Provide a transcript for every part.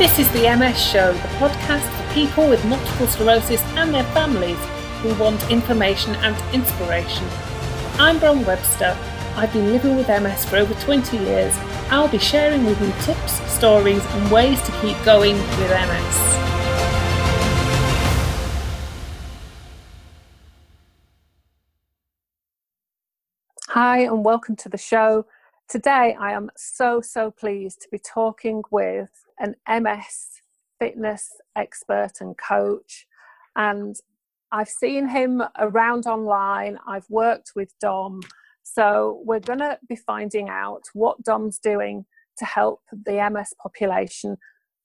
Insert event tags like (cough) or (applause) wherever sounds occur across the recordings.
This is the MS Show, the podcast for people with multiple sclerosis and their families who want information and inspiration. I'm Bron Webster. I've been living with MS for over 20 years. I'll be sharing with you tips, stories, and ways to keep going with MS. Hi, and welcome to the show. Today, I am so, so pleased to be talking with an MS fitness expert and coach. And I've seen him around online, I've worked with Dom. So, we're going to be finding out what Dom's doing to help the MS population.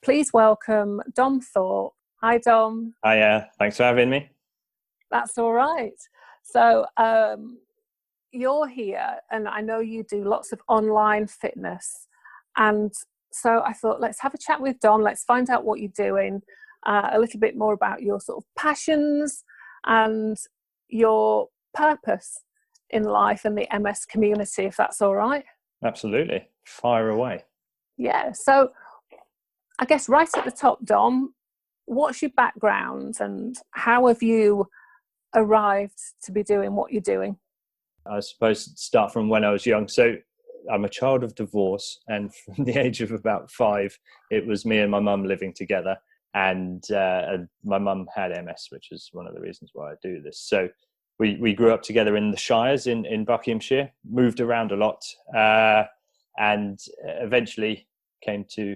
Please welcome Dom Thorpe. Hi, Dom. Hiya, thanks for having me. That's all right. So, um, you're here, and I know you do lots of online fitness. And so I thought, let's have a chat with Dom. Let's find out what you're doing, uh, a little bit more about your sort of passions and your purpose in life and the MS community, if that's all right. Absolutely. Fire away. Yeah. So I guess right at the top, Dom, what's your background and how have you arrived to be doing what you're doing? I suppose start from when I was young. So I'm a child of divorce, and (laughs) from the age of about five, it was me and my mum living together. And, uh, and my mum had MS, which is one of the reasons why I do this. So we, we grew up together in the Shires in, in Buckinghamshire, moved around a lot, uh, and eventually came to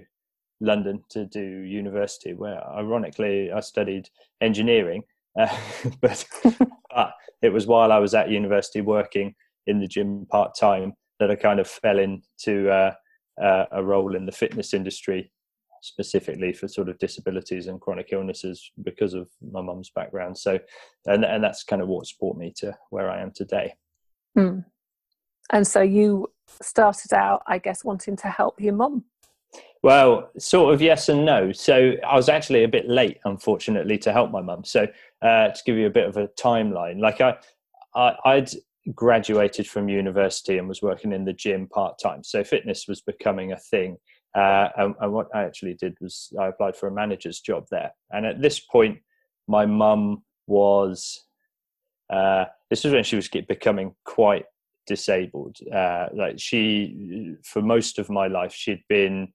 London to do university, where ironically I studied engineering. Uh, (laughs) but, (laughs) but it was while I was at university working in the gym part time that I kind of fell into uh, uh, a role in the fitness industry, specifically for sort of disabilities and chronic illnesses because of my mum's background. So, and and that's kind of what's brought me to where I am today. Hmm. And so you started out, I guess, wanting to help your mum. Well, sort of yes and no. So I was actually a bit late, unfortunately, to help my mum. So uh, to give you a bit of a timeline, like I, I, I'd graduated from university and was working in the gym part time. So fitness was becoming a thing. Uh, and, and, what I actually did was I applied for a manager's job there. And at this point, my mum was. Uh, this was when she was becoming quite disabled. Uh, like she, for most of my life, she'd been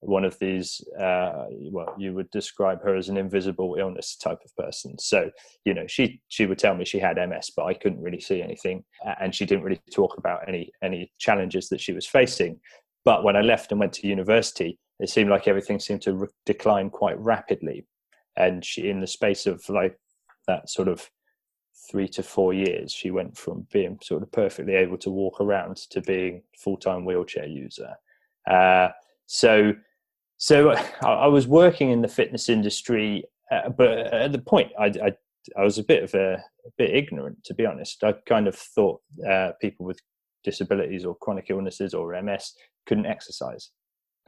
one of these uh, well you would describe her as an invisible illness type of person. So you know she she would tell me she had ms but i couldn't really see anything and she didn't really talk about any any challenges that she was facing. But when i left and went to university it seemed like everything seemed to re- decline quite rapidly. And she in the space of like that sort of three to four years she went from being sort of perfectly able to walk around to being full-time wheelchair user. Uh, so so I was working in the fitness industry, uh, but at the point I, I, I was a bit of a, a, bit ignorant, to be honest. I kind of thought uh, people with disabilities or chronic illnesses or MS couldn't exercise,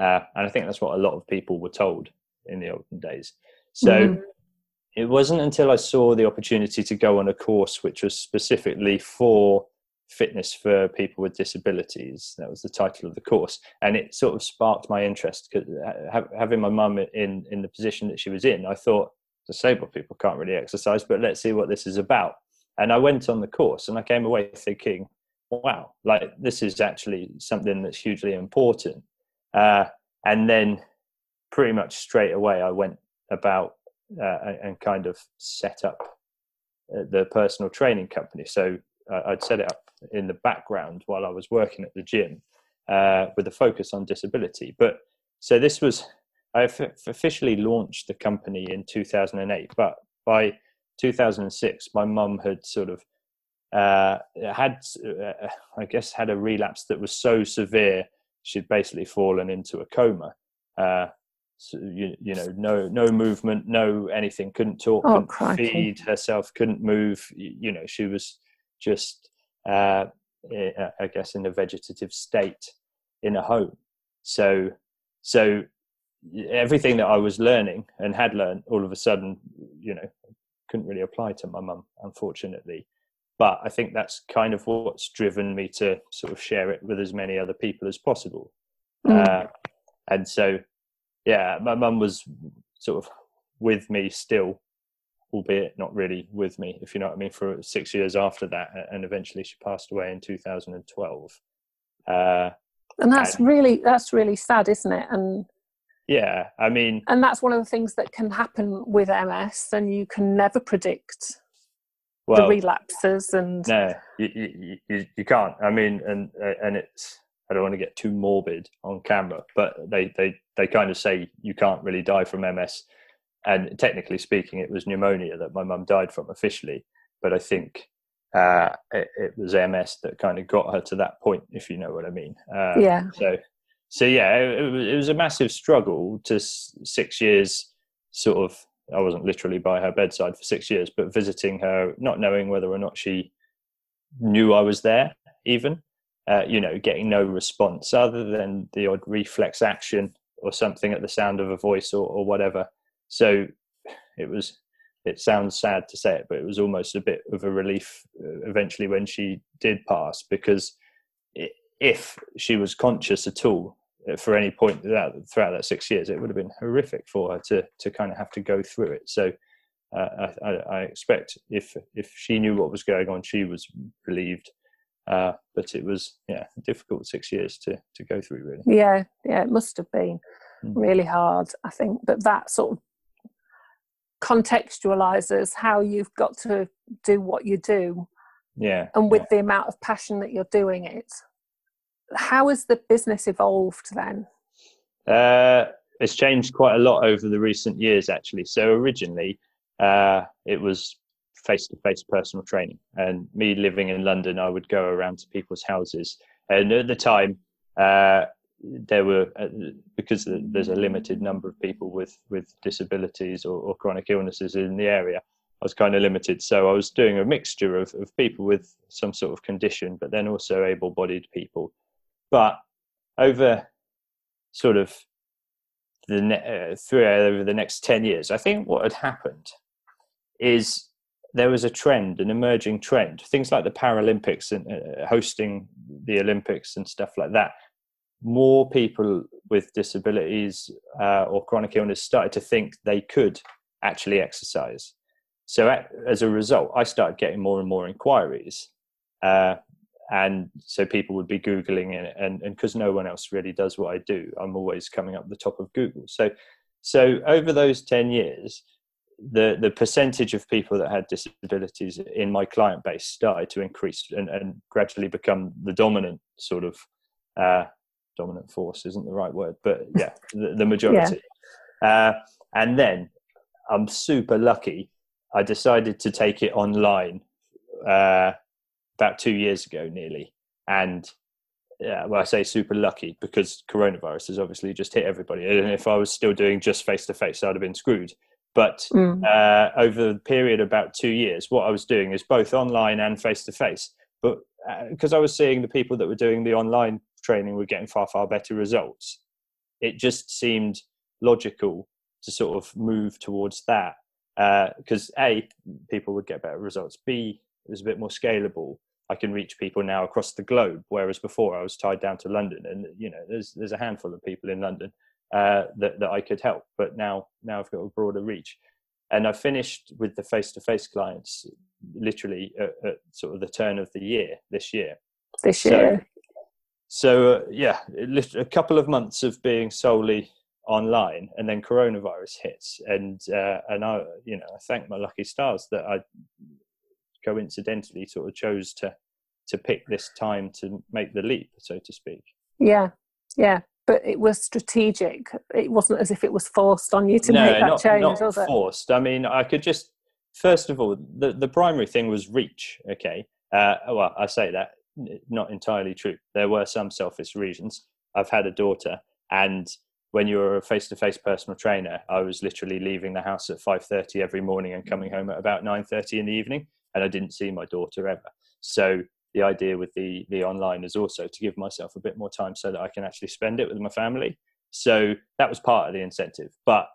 uh, and I think that's what a lot of people were told in the olden days. So. Mm-hmm. It wasn't until I saw the opportunity to go on a course which was specifically for fitness for people with disabilities. That was the title of the course. And it sort of sparked my interest because having my mum in in the position that she was in i thought disabled people can't really exercise but let's see what this is about. And i went on the course and i came away thinking wow like this is actually something that's hugely important. Uh, and then pretty much straight away i went about uh, and kind of set up uh, the personal training company. So uh, I'd set it up in the background while I was working at the gym uh, with a focus on disability. But so this was, I officially launched the company in 2008, but by 2006, my mum had sort of uh, had, uh, I guess, had a relapse that was so severe she'd basically fallen into a coma. Uh, so, you, you know, no no movement, no anything. Couldn't talk, oh, couldn't feed herself, couldn't move. You, you know, she was just uh, I guess, in a vegetative state in a home. So, so everything that I was learning and had learned, all of a sudden, you know, couldn't really apply to my mum, unfortunately. But I think that's kind of what's driven me to sort of share it with as many other people as possible. Mm. Uh, and so, yeah, my mum was sort of with me still, albeit not really with me, if you know what I mean, for six years after that, and eventually she passed away in 2012. Uh, and that's and, really that's really sad, isn't it? And yeah, I mean, and that's one of the things that can happen with MS, and you can never predict well, the relapses. And no, you, you, you can't. I mean, and and it's I don't want to get too morbid on camera, but they they they kind of say you can't really die from MS, and technically speaking, it was pneumonia that my mum died from officially. But I think uh, it, it, was MS that kind of got her to that point, if you know what I mean. Uh, yeah. So, so yeah, it, it, was a massive struggle to six years. Sort of, I wasn't literally by her bedside for six years, but visiting her, not knowing whether or not she knew I was there, even. Uh, you know, getting no response other than the odd reflex action or something at the sound of a voice or, or whatever. So it was it sounds sad to say it, but it was almost a bit of a relief uh, eventually when she did pass because if she was conscious at all uh, for any point throughout, throughout that six years, it would have been horrific for her to to kind of have to go through it. So uh, I, I, expect if if she knew what was going on, she was relieved. Uh, but it was yeah difficult six years to to go through really. Yeah, yeah, it must have been mm. really hard. I think, but that sort of contextualizes how you've got to do what you do yeah and with yeah. the amount of passion that you're doing it. How has the business evolved then? Uh, it's changed quite a lot over the recent years actually. So originally uh, it was face-to-face personal training and me living in london i would go around to people's houses. And at the time uh, there were uh, because there's a limited number of people with with disabilities or, or, chronic illnesses in the area i was kind of limited. So i was doing a mixture of, of people with some sort of condition but then also able-bodied people. But over sort of the ne- uh, through over the next 10 years i think what had happened is there was a trend an emerging trend. Things like the paralympics and uh, hosting the olympics and stuff like that more people with disabilities uh, or chronic illness started to think they could actually exercise. So as a result, I started getting more and more inquiries. Uh, and so people would be Googling it. And because no one else really does what I do, I'm always coming up the top of Google. So, so over those 10 years, the, the percentage of people that had disabilities in my client base started to increase and, and gradually become the dominant sort of uh, dominant force isn't the right word, but yeah, (laughs) the, the majority. Yeah. Uh, and then I'm super lucky. I decided to take it online uh, about two years ago, nearly. And yeah, well, I say super lucky because coronavirus has obviously just hit everybody. And if I was still doing just face to face, I'd have been screwed. But mm. uh, over the period about two years, what I was doing is both online and face to face. But because uh, I was seeing the people that were doing the online training were getting far far better results. It just seemed logical to sort of move towards that because uh, a people would get better results. B it was a bit more scalable. I can reach people now across the globe whereas before i was tied down to london and you know there's there's a handful of people in london uh, that, that i could help but now now i've got a broader reach. And i finished with the face-to-face clients literally at, at sort of the turn of the year this year. This year so uh, yeah, a couple of months of being solely online, and then coronavirus hits, and uh, and I you know I thank my lucky stars that I coincidentally sort of chose to to pick this time to make the leap, so to speak. Yeah, yeah, but it was strategic. It wasn't as if it was forced on you to no, make that not, change, not was it? Forced. I mean, I could just first of all, the the primary thing was reach. Okay, uh, well, I say that not entirely true. There were some selfish reasons. I've had a daughter, and when you were a face-to-face personal trainer, I was literally leaving the house at 5:30 every morning and coming home at about 9:30 in the evening, and I didn't see my daughter ever. So the idea with the the online is also to give myself a bit more time so that I can actually spend it with my family. So that was part of the incentive, but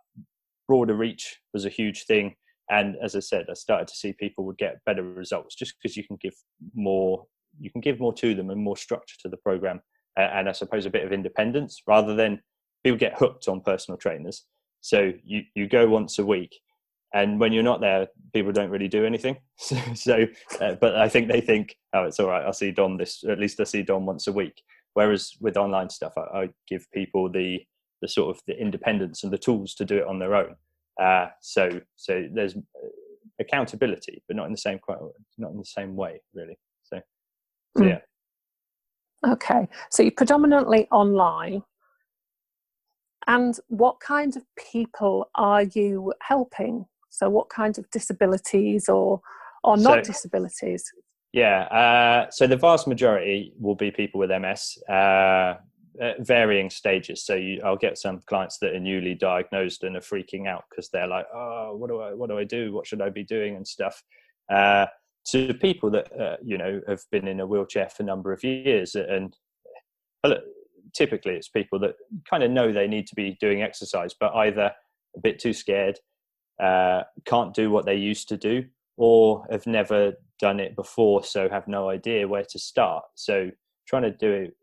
broader reach was a huge thing. And as I said, I started to see people would get better results just because you can give more you can give more to them and more structure to the program and I suppose a bit of independence rather than people get hooked on personal trainers. So you you go once a week, and when you're not there, people don't really do anything. (laughs) So, so uh, but I think they think, oh, it's all right. I'll see Dom this. At least I see Dom once a week. Whereas with online stuff, I, I give people the the sort of the independence and the tools to do it on their own. Uh, so so there's accountability, but not in the same not in the same way, really. Mm. yeah. Okay, so you're predominantly online. And what kind of people are you helping? So, what kind of disabilities or or not so, disabilities? Yeah, uh, so the vast majority will be people with MS. Uh, at varying stages. So you, I'll get some clients that are newly diagnosed and are freaking out because they're like, "Oh, what do I, what do I do? What should I be doing?" and stuff. Uh, to people that uh, you know have been in a wheelchair for a number of years, and typically it's people that kind of know they need to be doing exercise, but either a bit too scared, uh, can't do what they used to do, or have never done it before, so have no idea where to start. So trying to do it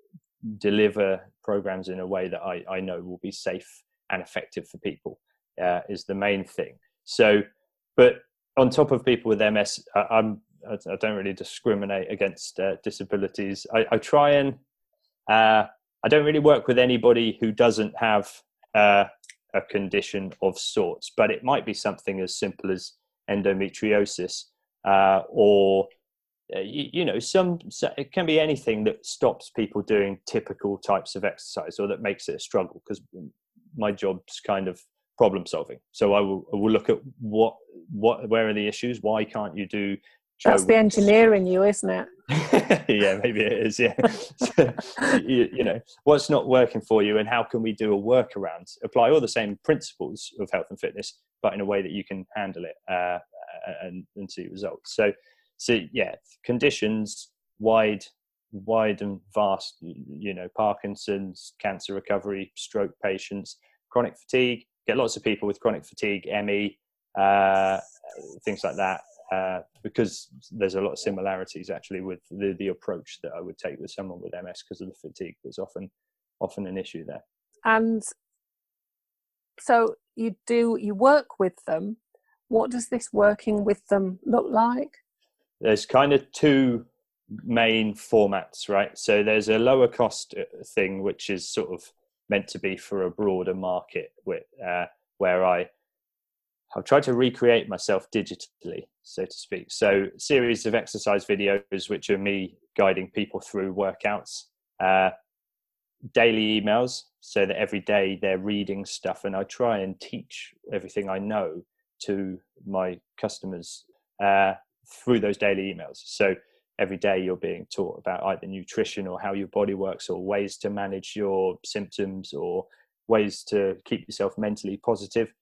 deliver programs in a way that I, I know will be safe and effective for people uh, is the main thing. So, but on top of people with MS, I'm I don't really discriminate against uh, disabilities. I, I, try and uh, I don't really work with anybody who doesn't have uh, a condition of sorts, but it might be something as simple as endometriosis uh, or uh, you, you, know some it can be anything that stops people doing typical types of exercise or that makes it a struggle because my job's kind of problem solving so I will, I will look at what what where are the issues why can't you do that's the engineer in you isn't it (laughs) yeah maybe it is yeah (laughs) you, you, know what's not working for you and how can we do a workaround apply all the same principles of health and fitness but in a way that you can handle it uh, and, and see results so so yeah, conditions wide, wide and vast. You know, Parkinson's, cancer recovery, stroke patients, chronic fatigue. Get lots of people with chronic fatigue, ME, uh, things like that. Uh, because there's a lot of similarities actually with the, the approach that I would take with someone with MS because of the fatigue was often often an issue there. And so you do you work with them. What does this working with them look like? there's kind of two main formats, right? So there's a lower cost uh, thing, which is sort of meant to be for a broader market, with, uh, where I I've tried to recreate myself digitally, so to speak. So series of exercise videos, which are me guiding people through workouts, uh, daily emails, so that every day they're reading stuff, and I try and teach everything I know to my customers uh, through those daily emails. So every day you're being taught about either nutrition or how your body works or ways to manage your symptoms or ways to keep yourself mentally positive.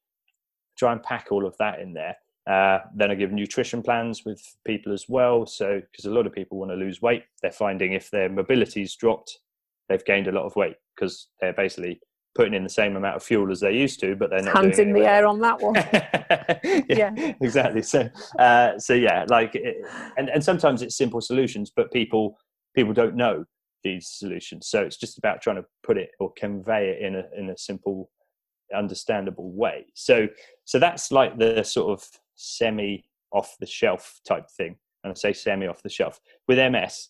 Try and pack all of that in there. Uh, then I give nutrition plans with people as well. So, because a lot of people want to lose weight, they're finding if their mobility's dropped, they've gained a lot of weight because they're basically putting in the same amount of fuel as they used to, but they're not hands in the air on that one. (laughs) yeah, yeah, exactly. So, uh, so yeah, like, it, and and sometimes it's simple solutions, but people people don't know these solutions. So it's just about trying to put it or convey it in a in a simple, understandable way. So so that's like the sort of semi off the shelf type thing. And I say semi off the shelf with MS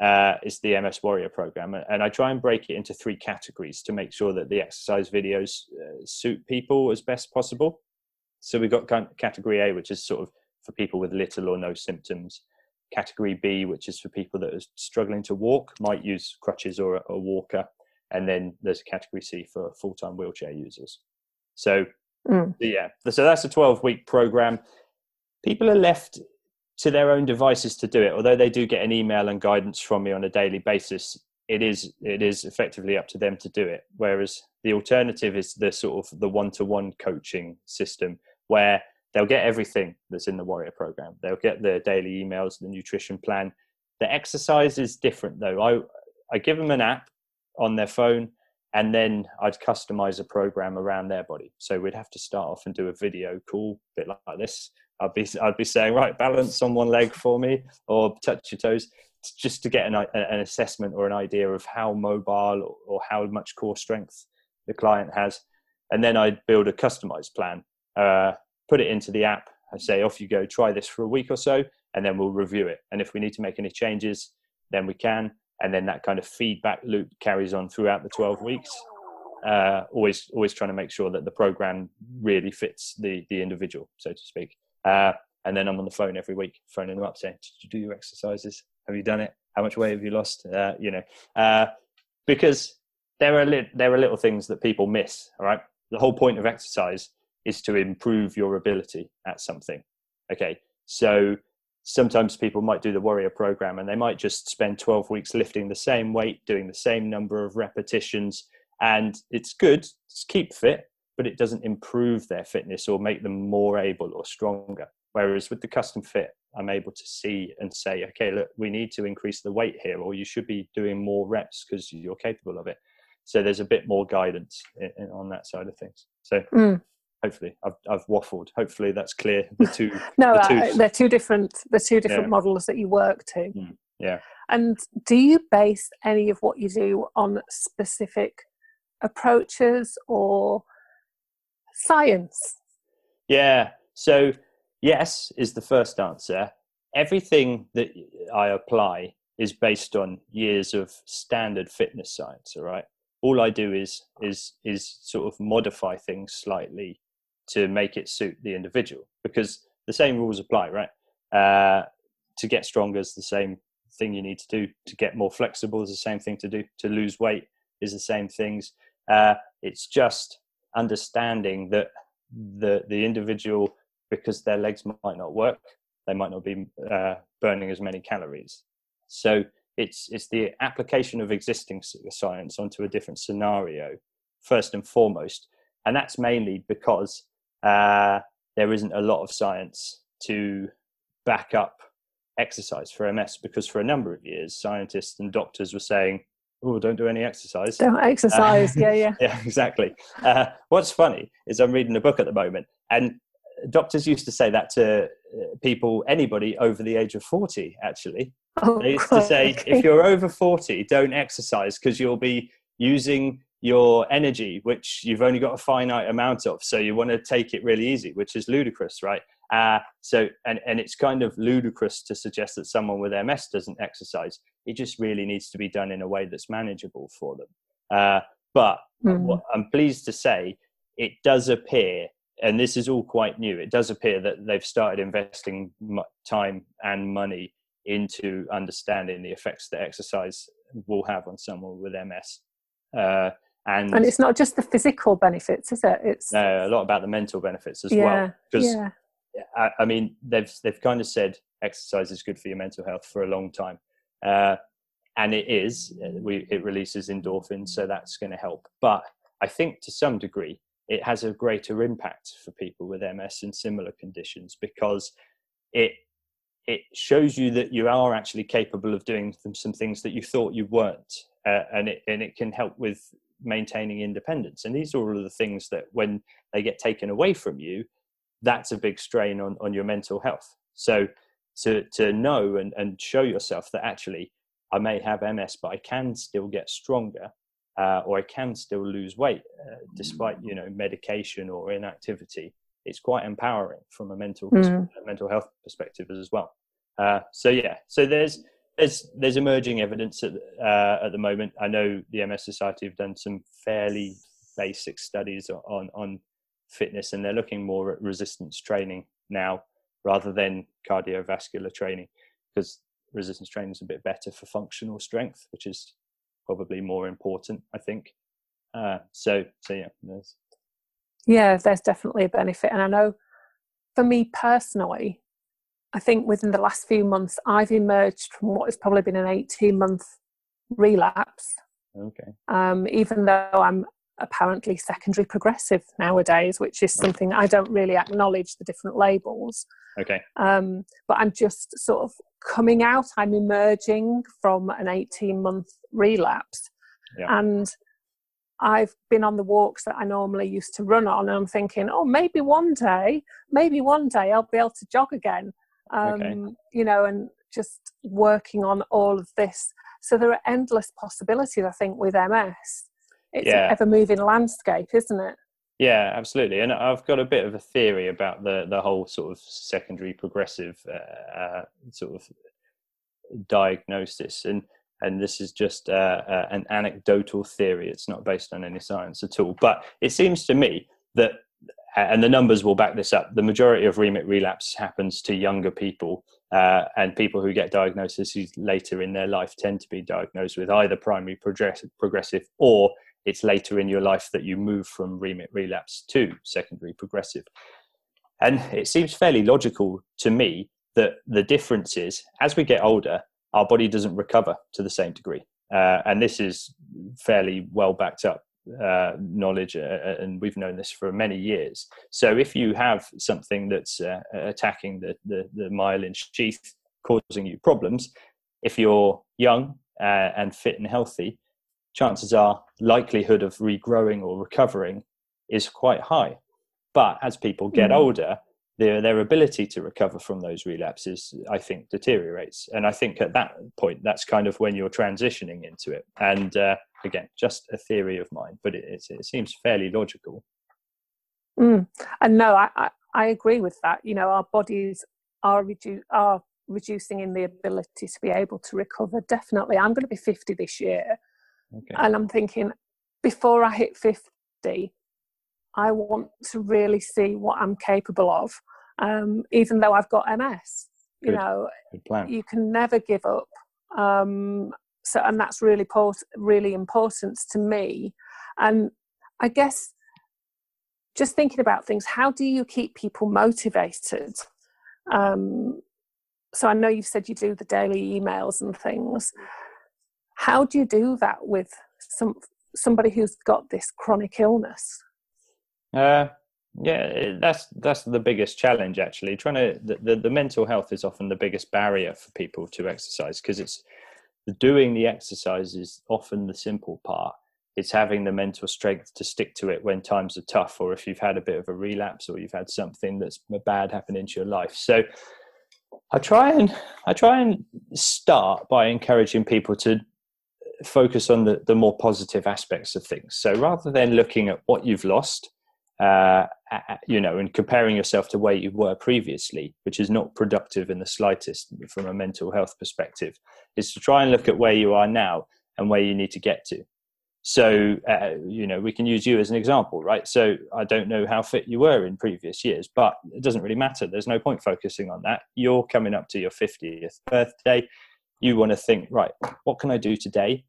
uh, is the MS Warrior program. And I try and break it into three categories to make sure that the exercise videos uh, suit people as best possible. So we've got category A, which is sort of for people with little or no symptoms. Category B, which is for people that are struggling to walk, might use crutches or a, a walker. And then there's a category C for full time wheelchair users. So, mm. yeah, so that's a 12 week program. People are left to their own devices to do it. Although they do get an email and guidance from me on a daily basis, it is it is effectively up to them to do it. Whereas the alternative is the sort of the one to one coaching system where they'll get everything that's in the Warrior program. They'll get the daily emails, the nutrition plan. The exercise is different though. I I give them an app on their phone and then I'd customize a program around their body. So we'd have to start off and do a video call, a bit like this, I'd be I'd be saying right balance on one leg for me or touch your toes just to get an, an assessment or an idea of how mobile or, how much core strength the client has, and then I'd build a customized plan, uh, put it into the app, and say, off you go, try this for a week or so, and then we'll review it. And if we need to make any changes, then we can. And then that kind of feedback loop carries on throughout the 12 weeks. Uh, always, always trying to make sure that the program really fits the the individual, so to speak. Uh, and then I'm on the phone every week, phoning them up, saying, "Did you do your exercises? Have you done it? How much weight have you lost?" Uh, you know, uh, because there are li- there are little things that people miss. All right, the whole point of exercise is to improve your ability at something. Okay, so sometimes people might do the warrior program and they might just spend 12 weeks lifting the same weight, doing the same number of repetitions, and it's good to keep fit, but it doesn't improve their fitness or make them more able or stronger. Whereas with the custom fit, I'm able to see and say, okay, look, we need to increase the weight here, or you should be doing more reps because you're capable of it. So there's a bit more guidance in, in, on that side of things. So mm. Hopefully, I've, I've, waffled. Hopefully, that's clear. (laughs) The two. no, the two. Uh, they're two different. The two different yeah. models that you work to. Mm. Yeah. And do you base any of what you do on specific approaches or science? Yeah. So yes is the first answer. Everything that I apply is based on years of standard fitness science. All right. All I do is is is sort of modify things slightly to make it suit the individual because the same rules apply, right? Uh, to get stronger is the same thing you need to do. To get more flexible is the same thing to do. To lose weight is the same things. Uh, it's just understanding that the the individual because their legs might not work they might not be uh, burning as many calories so it's it's the application of existing science onto a different scenario first and foremost and that's mainly because uh, there isn't a lot of science to back up exercise for ms because for a number of years scientists and doctors were saying oh don't do any exercise don't exercise uh, yeah yeah (laughs) yeah exactly uh, what's funny is i'm reading a book at the moment and doctors used to say that to uh, people, anybody over the age of 40, actually. Oh, they used to say, okay. if you're over 40, don't exercise because you'll be using your energy, which you've only got a finite amount of. So you want to take it really easy, which is ludicrous, right? Uh, so, and, and it's kind of ludicrous to suggest that someone with MS doesn't exercise. It just really needs to be done in a way that's manageable for them. Uh, but mm. I'm pleased to say it does appear and this is all quite new. It does appear that they've started investing time and money into understanding the effects that exercise will have on someone with MS. Uh, and, and it's not just the physical benefits, is it? It's no, a lot about the mental benefits as yeah, well. Because yeah. I, I, mean, they've they've kind of said exercise is good for your mental health for a long time, uh, and it is. We it releases endorphins, so that's going to help. But I think to some degree, it has a greater impact for people with MS and similar conditions because it it shows you that you are actually capable of doing some things that you thought you weren't, uh, and it and it can help with maintaining independence. And these are all of the things that when they get taken away from you, that's a big strain on on your mental health. So to to know and and show yourself that actually I may have MS, but I can still get stronger uh, or I can still lose weight uh, despite you know medication or inactivity. It's quite empowering from a mental mm. mental health perspective as well. Uh, so yeah, so there's there's there's emerging evidence at uh, at the moment. I know the MS Society have done some fairly basic studies on on fitness, and they're looking more at resistance training now rather than cardiovascular training because resistance training is a bit better for functional strength, which is probably more important, I think. Uh, so, so yeah, there's. Yeah, there's definitely a benefit, and I know for me personally, I think within the last few months, I've emerged from what has probably been an 18 month relapse. Okay. Um, even though I'm apparently secondary progressive nowadays, which is something I don't really acknowledge the different labels. Okay. Um, but I'm just sort of coming out, I'm emerging from an 18 month relapse. Yeah. And I've been on the walks that I normally used to run on, and I'm thinking, oh, maybe one day, maybe one day I'll be able to jog again. Um, okay. You know, and just working on all of this. So there are endless possibilities, I think, with MS. it's yeah. an ever moving landscape, isn't it? Yeah, absolutely. And I've got a bit of a theory about the the whole sort of secondary progressive uh, uh, sort of diagnosis, and and this is just uh, uh, an anecdotal theory. It's not based on any science at all. But it seems to me that, and the numbers will back this up, the majority of remit relapse happens to younger people, uh, and people who get diagnoses later in their life tend to be diagnosed with either primary progressive or it's later in your life that you move from remit relapse to secondary progressive. And it seems fairly logical to me that the difference is as we get older, our body doesn't recover to the same degree. Uh, and this is fairly well backed up uh, knowledge, uh, uh and we've known this for many years. So if you have something that's uh, attacking the, the, the myelin sheath, causing you problems, if you're young uh, and fit and healthy, chances are likelihood of regrowing or recovering is quite high. But as people get mm. older, their their ability to recover from those relapses, I think, deteriorates. And I think at that point, that's kind of when you're transitioning into it. And uh, again, just a theory of mine, but it, it seems fairly logical. Mm. And no, I, I, I agree with that. You know, our bodies are redu- are reducing in the ability to be able to recover. Definitely, I'm going to be 50 this year Okay. And I'm thinking, before I hit 50, I want to really see what I'm capable of, um, even though I've got MS. Good. You know, you can never give up. Um, so, and that's really, really important to me. And I guess just thinking about things, how do you keep people motivated? Um, so I know you've said you do the daily emails and things. How do you do that with some somebody who's got this chronic illness? Uh, yeah, that's that's the biggest challenge actually. Trying to the, the, the mental health is often the biggest barrier for people to exercise because it's doing the exercise is often the simple part. It's having the mental strength to stick to it when times are tough, or if you've had a bit of a relapse, or you've had something that's bad happen into your life. So, I try and I try and start by encouraging people to focus on the, the more positive aspects of things. So rather than looking at what you've lost, uh, you know, and comparing yourself to where you were previously, which is not productive in the slightest from a mental health perspective, is to try and look at where you are now and where you need to get to. So, uh, you know, we can use you as an example, right? So, I don't know how fit you were in previous years, but it doesn't really matter. There's no point focusing on that. You're coming up to your 50th birthday. You want to think, right, what can I do today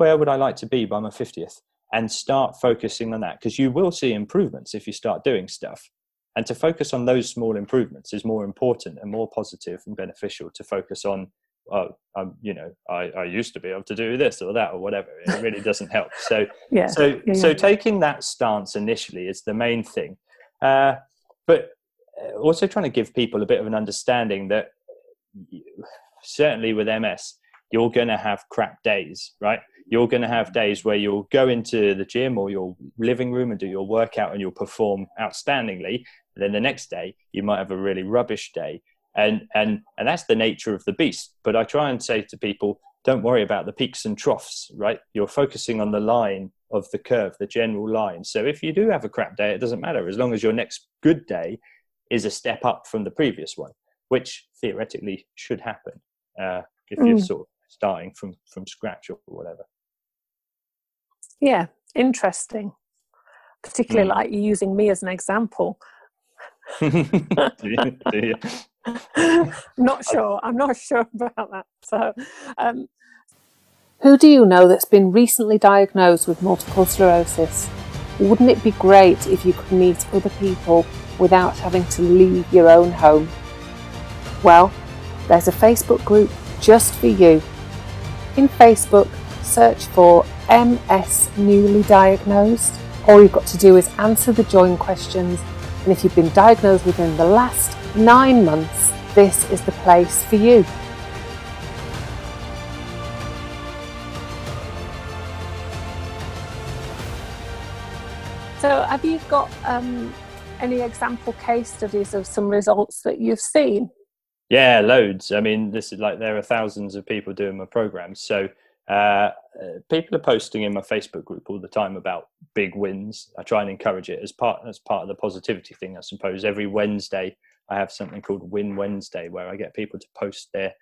where would I like to be by my 50th? And start focusing on that because you will see improvements if you start doing stuff. And to focus on those small improvements is more important and more positive and beneficial to focus on, oh, um, you know, I, I used to be able to do this or that or whatever. It really (laughs) doesn't help. So, yeah. so, yeah, yeah. so taking that stance initially is the main thing. Uh, but uh, also trying to give people a bit of an understanding that certainly with MS, you're going to have crap days, right? You're going to have days where you'll go into the gym or your living room and do your workout and you'll perform outstandingly. And then the next day, you might have a really rubbish day. And, and, and that's the nature of the beast. But I try and say to people, don't worry about the peaks and troughs, right? You're focusing on the line of the curve, the general line. So if you do have a crap day, it doesn't matter as long as your next good day is a step up from the previous one, which theoretically should happen uh, if mm. you're sort of starting from from scratch or whatever yeah interesting. Particularly mm. like using me as an example. Do you, do you? not sure. I'm not sure about that. So um, who do you know that's been recently diagnosed with multiple sclerosis? Wouldn't it be great if you could meet other people without having to leave your own home? Well there's a facebook group just for you. In Facebook, search for MS Newly Diagnosed. All you've got to do is answer the join questions, and if you've been diagnosed within the last nine months, this is the place for you. So, have you got um, any example case studies of some results that you've seen? Yeah, loads. I mean, this is like there are thousands of people doing my program. So uh, people are posting in my Facebook group all the time about big wins. I try and encourage it as part as part of the positivity thing, I suppose. Every Wednesday, I have something called Win Wednesday, where I get people to post their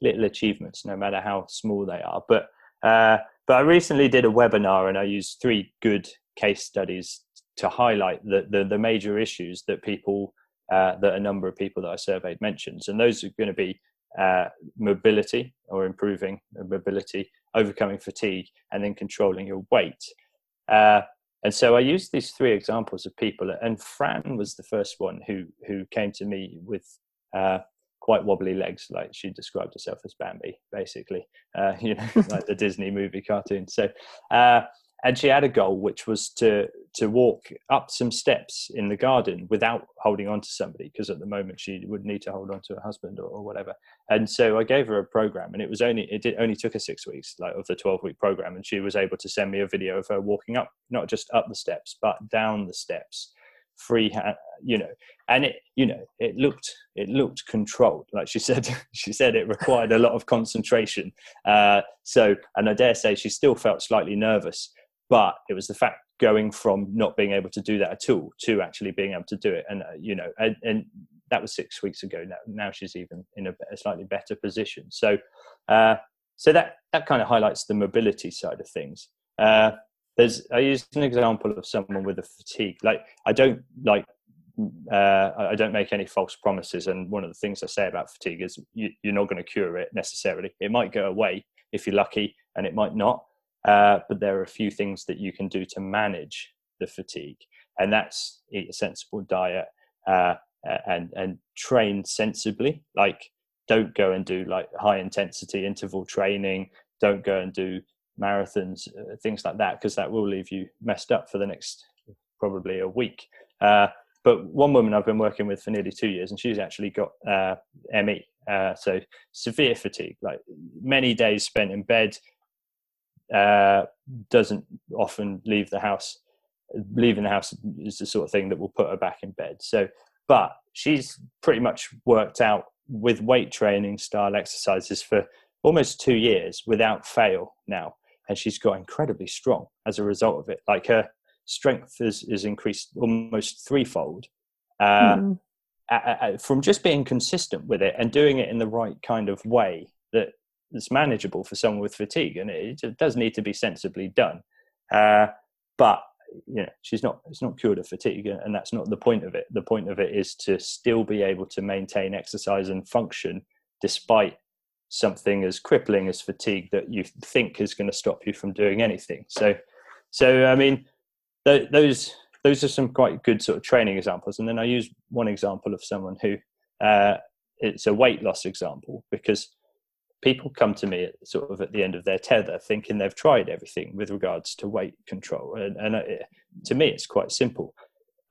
little achievements, no matter how small they are. But uh, but I recently did a webinar, and I used three good case studies to highlight the the, the major issues that people uh, that a number of people that I surveyed mentions, and those are going to be uh, mobility or improving mobility, overcoming fatigue, and then controlling your weight. Uh, and so I used these three examples of people, and Fran was the first one who who came to me with uh, quite wobbly legs, like she described herself as Bambi, basically, uh, (laughs) you know, like the (laughs) Disney movie cartoon. So uh, and she had a goal which was to to walk up some steps in the garden without holding on to somebody because at the moment she would need to hold on to her husband or, or, whatever. And so i gave her a program and it was only it did, only took her six weeks like of the 12 week program and she was able to send me a video of her walking up not just up the steps but down the steps free hand you know. And it you know it looked it looked controlled like she (laughs) said she said it required a lot of concentration. Uh, so and i dare say she still felt slightly nervous but it was the fact going from not being able to do that at all to actually being able to do it and uh, you know and, and, that was six weeks ago now now she's even in a, a slightly better position so uh, so that that kind of highlights the mobility side of things uh, there's i used an example of someone with a fatigue like i don't like uh, I don't make any false promises. And one of the things I say about fatigue is you, are not going to cure it necessarily. It might go away if you're lucky, and it might not. Uh, but there are a few things that you can do to manage the fatigue, and that's eat a sensible diet uh, and and train sensibly. Like, don't go and do like high intensity interval training. Don't go and do marathons, uh, things like that, because that will leave you messed up for the next probably a week. Uh, but one woman I've been working with for nearly two years, and she's actually got uh, ME, uh, so severe fatigue, like many days spent in bed, uh, doesn't often leave the house. Leaving the house is the sort of thing that will put her back in bed. So, but she's pretty much worked out with weight training style exercises for almost two years without fail now, and she's got incredibly strong as a result of it. Like her strength is is increased almost threefold. Uh, mm. from just being consistent with it and doing it in the right kind of way that that's manageable for someone with fatigue, and it, it does need to be sensibly done. Uh, but you know, she's not it's not cured of fatigue, and that's not the point of it. The point of it is to still be able to maintain exercise and function despite something as crippling as fatigue that you think is going to stop you from doing anything. So, so I mean, th- those those are some quite good sort of training examples. And then I use one example of someone who uh, it's a weight loss example because people come to me at, sort of at the end of their tether thinking they've tried everything with regards to weight control. And, and it, to me it's quite simple.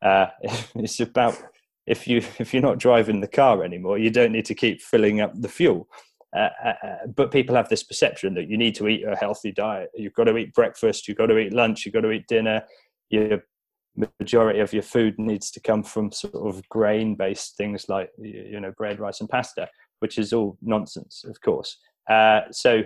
Uh, (laughs) it's about if you (laughs) if you're not driving the car anymore you don't need to keep filling up the fuel. Uh, uh, uh but people have this perception that you need to eat a healthy diet. You've got to eat breakfast. You've got to eat lunch. You've got to eat dinner. Your majority of your food needs to come from sort of grain based things like you know bread rice and pasta which is all nonsense, of course. Uh, so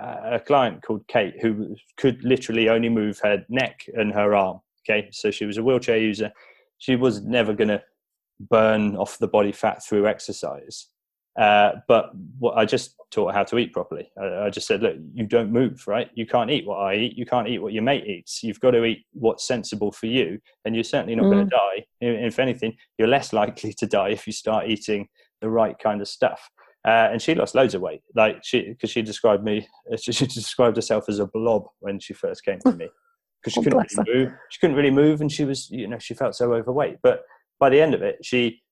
uh, a client called Kate who could literally only move her neck and her arm. Okay, so she was a wheelchair user. She was never going to burn off the body fat through exercise. Uh, but what I just taught her how to eat properly. I, I, just said, look, you don't move, right? You can't eat what I eat. You can't eat what your mate eats. You've got to eat what's sensible for you, and you're certainly not mm. going to die. If anything, you're less likely to die if you start eating the right kind of stuff. Uh, and she lost loads of weight. Like she, because she described me, (laughs) she, she, described herself as a blob when she first came to me, (laughs) because she oh, couldn't really move. She couldn't really move, and she was, you know, she felt so overweight. But by the end of it, she,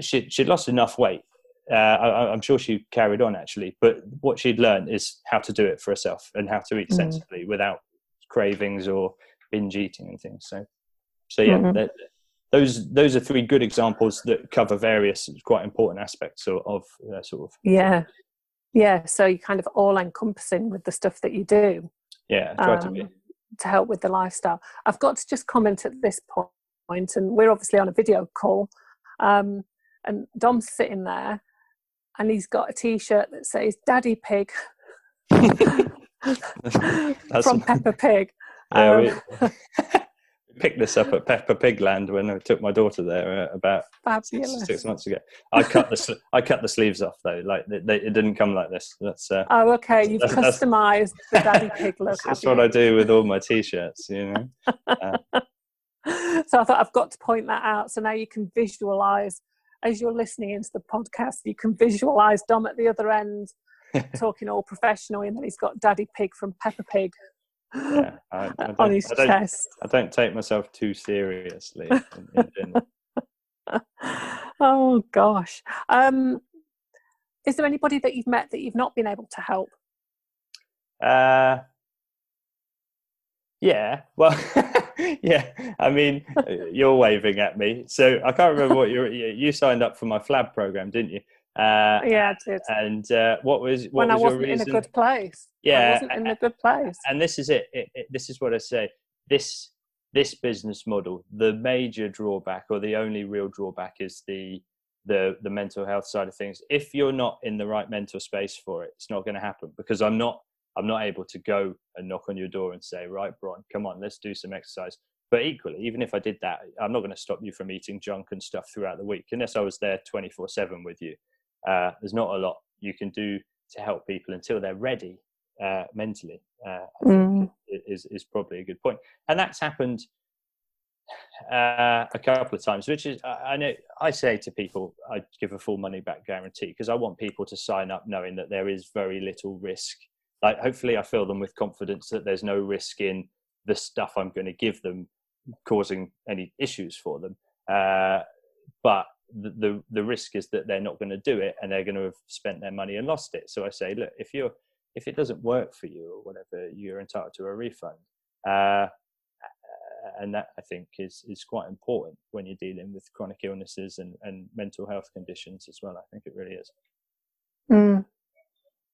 she, she'd lost enough weight. Uh, I, am sure she carried on actually, but what she'd learned is how to do it for herself and how to eat mm. sensibly without cravings or binge eating and things. So, so yeah, mm-hmm those those are three good examples that cover various quite important aspects of, of uh, sort of yeah. Yeah so you're kind of all encompassing with the stuff that you do. Yeah um, to um, to help with the lifestyle. I've got to just comment at this point and we're obviously on a video call um, and dom's sitting there and he's got a t-shirt that says daddy pig. (laughs) (laughs) (laughs) From Peppa Pig. Yeah, um, we picked this up at Peppa Pigland when I took my daughter there uh, about six, six, months ago. I cut the I cut the sleeves off though, like they, they, it didn't come like this. That's uh, oh okay. You've that's, customised the Daddy Pig look. That's, that's what I do with all my t-shirts, you know. Uh, (laughs) so I thought I've got to point that out. So now you can visualise as you're listening into the podcast, you can visualise Dom at the other end (laughs) talking all professional, and then he's got Daddy Pig from Peppa Pig yeah, I, (laughs) I on his I chest. I don't take myself too seriously. In, in (laughs) oh gosh, um, is there anybody that you've met that you've not been able to help? Uh, yeah, well, (laughs) yeah. I mean, you're waving at me, so I can't remember what you you signed up for my Flab program, didn't you? Uh, yeah, I did. And uh, what was what when was I wasn't in a good place? Yeah, I wasn't in a good place. And this is it. It, it. This is what I say. This this business model, the major drawback or the only real drawback is the the the mental health side of things. If you're not in the right mental space for it, it's not going to happen because I'm not I'm not able to go and knock on your door and say, right, Bron, come on, let's do some exercise. But equally, even if I did that, I'm not going to stop you from eating junk and stuff throughout the week unless I was there 24 7 with you uh, there's not a lot you can do to help people until they're ready uh, mentally. Uh, mm. is is probably a good point, and that's happened uh, a couple of times. Which is, I know I say to people, I give a full money back guarantee because I want people to sign up knowing that there is very little risk. Like, hopefully, I fill them with confidence that there's no risk in the stuff I'm going to give them causing any issues for them. Uh, but the, the, risk is that they're not going to do it and they're going to have spent their money and lost it. So I say, look, if you're if it doesn't work for you or whatever, you're entitled to a refund. Uh, and that I think is is quite important when you're dealing with chronic illnesses and, and mental health conditions as well. I think it really is. Mm.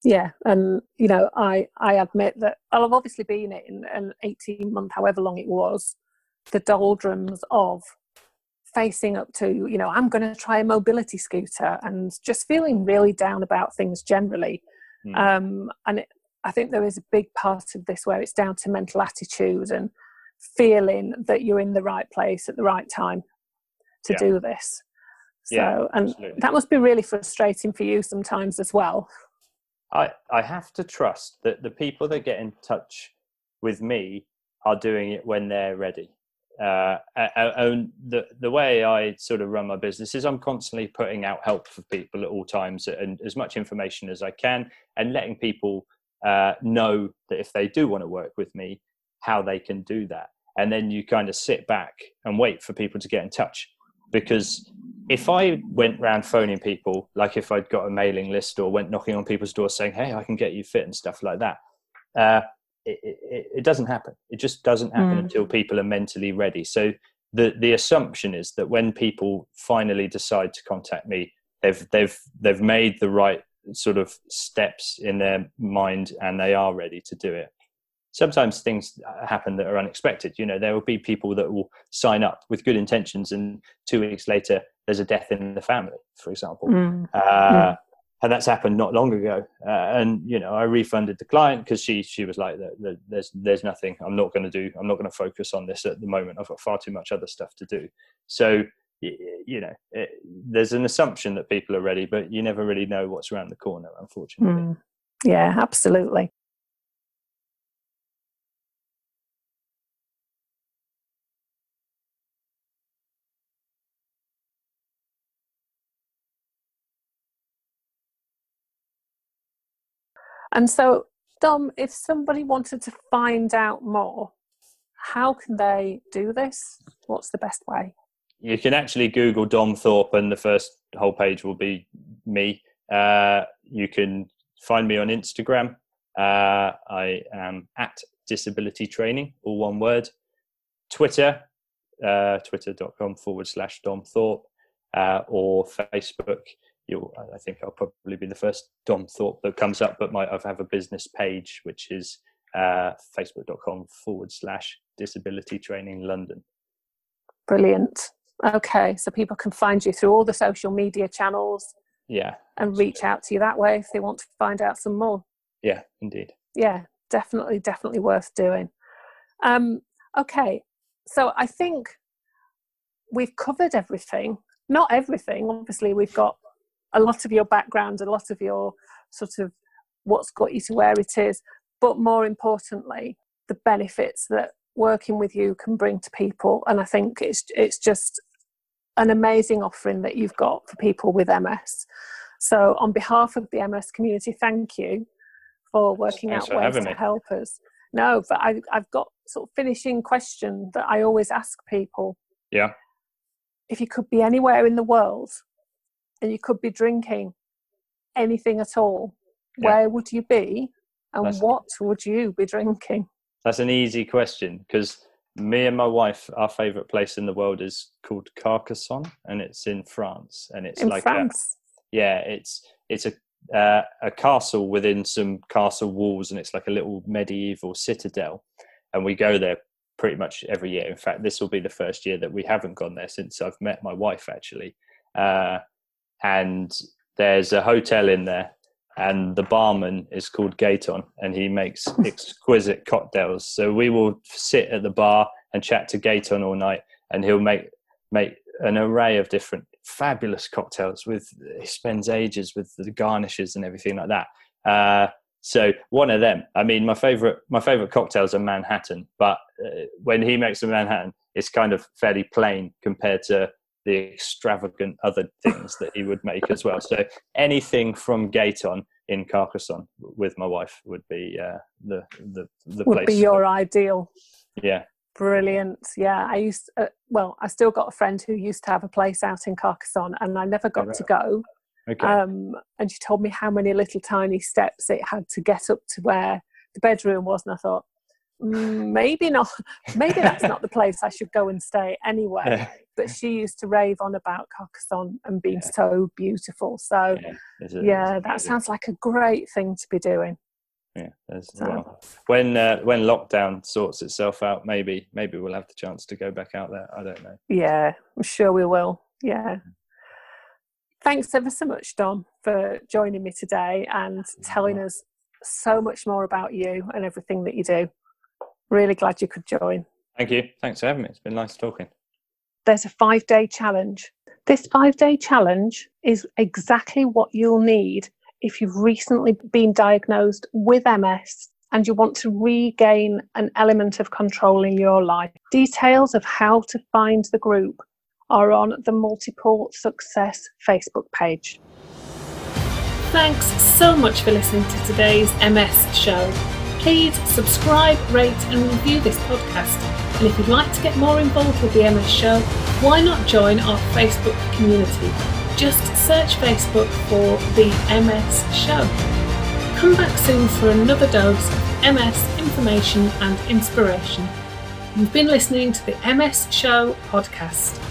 Yeah, and you know, I I admit that I've obviously been in an 18 month, however long it was, the doldrums of facing up to, you know, I'm going to try a mobility scooter and just feeling really down about things generally. Mm. Um, and it, I think there is a big part of this where it's down to mental attitude and feeling that you're in the right place at the right time to yeah. do this. So, yeah, and that must be really frustrating for you sometimes as well. I, I have to trust that the people that get in touch with me are doing it when they're ready uh, and the the way I sort of run my business is I'm constantly putting out help for people at all times and as much information as I can, and letting people uh, know that if they do want to work with me, how they can do that. And then you kind of sit back and wait for people to get in touch, because if I went round phoning people, like if I'd got a mailing list or went knocking on people's doors saying, "Hey, I can get you fit" and stuff like that. Uh, it, it, it doesn't happen. It just doesn't happen mm. until people are mentally ready. So the the assumption is that when people finally decide to contact me, they've they've they've made the right sort of steps in their mind and they are ready to do it. Sometimes things happen that are unexpected. You know, there will be people that will sign up with good intentions, and two weeks later, there's a death in the family, for example. Mm. Uh, mm and that's happened not long ago. Uh, and you know, I refunded the client because she she was like, "There's there's nothing. I'm not going to do. I'm not going to focus on this at the moment. I've got far too much other stuff to do." So you know, it, there's an assumption that people are ready, but you never really know what's around the corner, unfortunately. Mm. Yeah, absolutely. And so, Dom, if somebody wanted to find out more, how can they do this? What's the best way? You can actually Google Dom Thorpe, and the first whole page will be me. Uh, you can find me on Instagram. Uh, I am at disability training, all one word. Twitter, uh, twitter.com forward slash Dom Thorpe, uh, or Facebook you'll I think I'll probably be the first Dom Thorpe that comes up, but my, I have a business page which is uh, facebook.com forward slash disability training London. Brilliant. Okay, so people can find you through all the social media channels. Yeah. And reach out to you that way if they want to find out some more. Yeah, indeed. Yeah, definitely, definitely worth doing. Um, okay, so I think we've covered everything. Not everything, obviously, we've got a lot of your background, a lot of your sort of what's got you to where it is, but more importantly, the benefits that working with you can bring to people. And I think it's it's just an amazing offering that you've got for people with MS. So, on behalf of the MS community, thank you for working Thanks out for ways to me. help us. No, but I, I've got sort of finishing question that I always ask people. Yeah. If you could be anywhere in the world and you could be drinking anything at all, Yeah. where would you be and That's- what would you be drinking? That's an easy question because me and my wife, our favourite place in the world is called Carcassonne, and it's in France, and it's In like a, France. yeah, it's it's a uh, a castle within some castle walls, and it's like a little medieval citadel, and we go there pretty much every year. In fact, this will be the first year that we haven't gone there since I've met my wife, actually. Uh, and there's a hotel in there, and the barman is called Gaton and he makes (laughs) exquisite cocktails. So we will sit at the bar and chat to Gaton all night, and he'll make make an array of different fabulous cocktails. With he spends ages with the garnishes and everything like that. Uh, so one of them. I mean, my favorite my favorite cocktails are Manhattan, but uh, when he makes a Manhattan, it's kind of fairly plain compared to the extravagant other things that he would make as well. So anything from Gaeton in Carcassonne with my wife would be uh, the the the Would place. be your ideal. yeah. Brilliant. Yeah, I used uh, well, I still got a friend who used to have a place out in Carcassonne and I never got to go. Okay. Um, and she told me how many little tiny steps it had to get up to where the bedroom was. And I thought, mm, maybe not, (laughs) maybe that's not the place I should go and stay anyway. (laughs) yeah. But she used to rave on about Carcassonne and being so beautiful. So, Yeah, a- yeah, that amazing. sounds like a great thing to be doing. Yeah, there's, So- well, when uh, when lockdown sorts itself out, maybe maybe we'll have the chance to go back out there. I don't know. Yeah, I'm sure we will. Yeah. Thanks ever so much, Dom, for joining me today and telling us so much more about you and everything that you do. Really glad you could join. Thank you. Thanks for having me. It's been nice talking. There's a five day challenge. This five day challenge is exactly what you'll need if you've recently been diagnosed with MS and you want to regain an element of control in your life. Details of how to find the group are on the Multiple Success Facebook page. Thanks so much for listening to today's MS show. Please subscribe, rate, and review this podcast. And if you'd like to get more involved with the MS show, why not join our Facebook community? Just search Facebook for the MS show. Come back soon for another dose of MS information and inspiration. You've been listening to the MS Show podcast.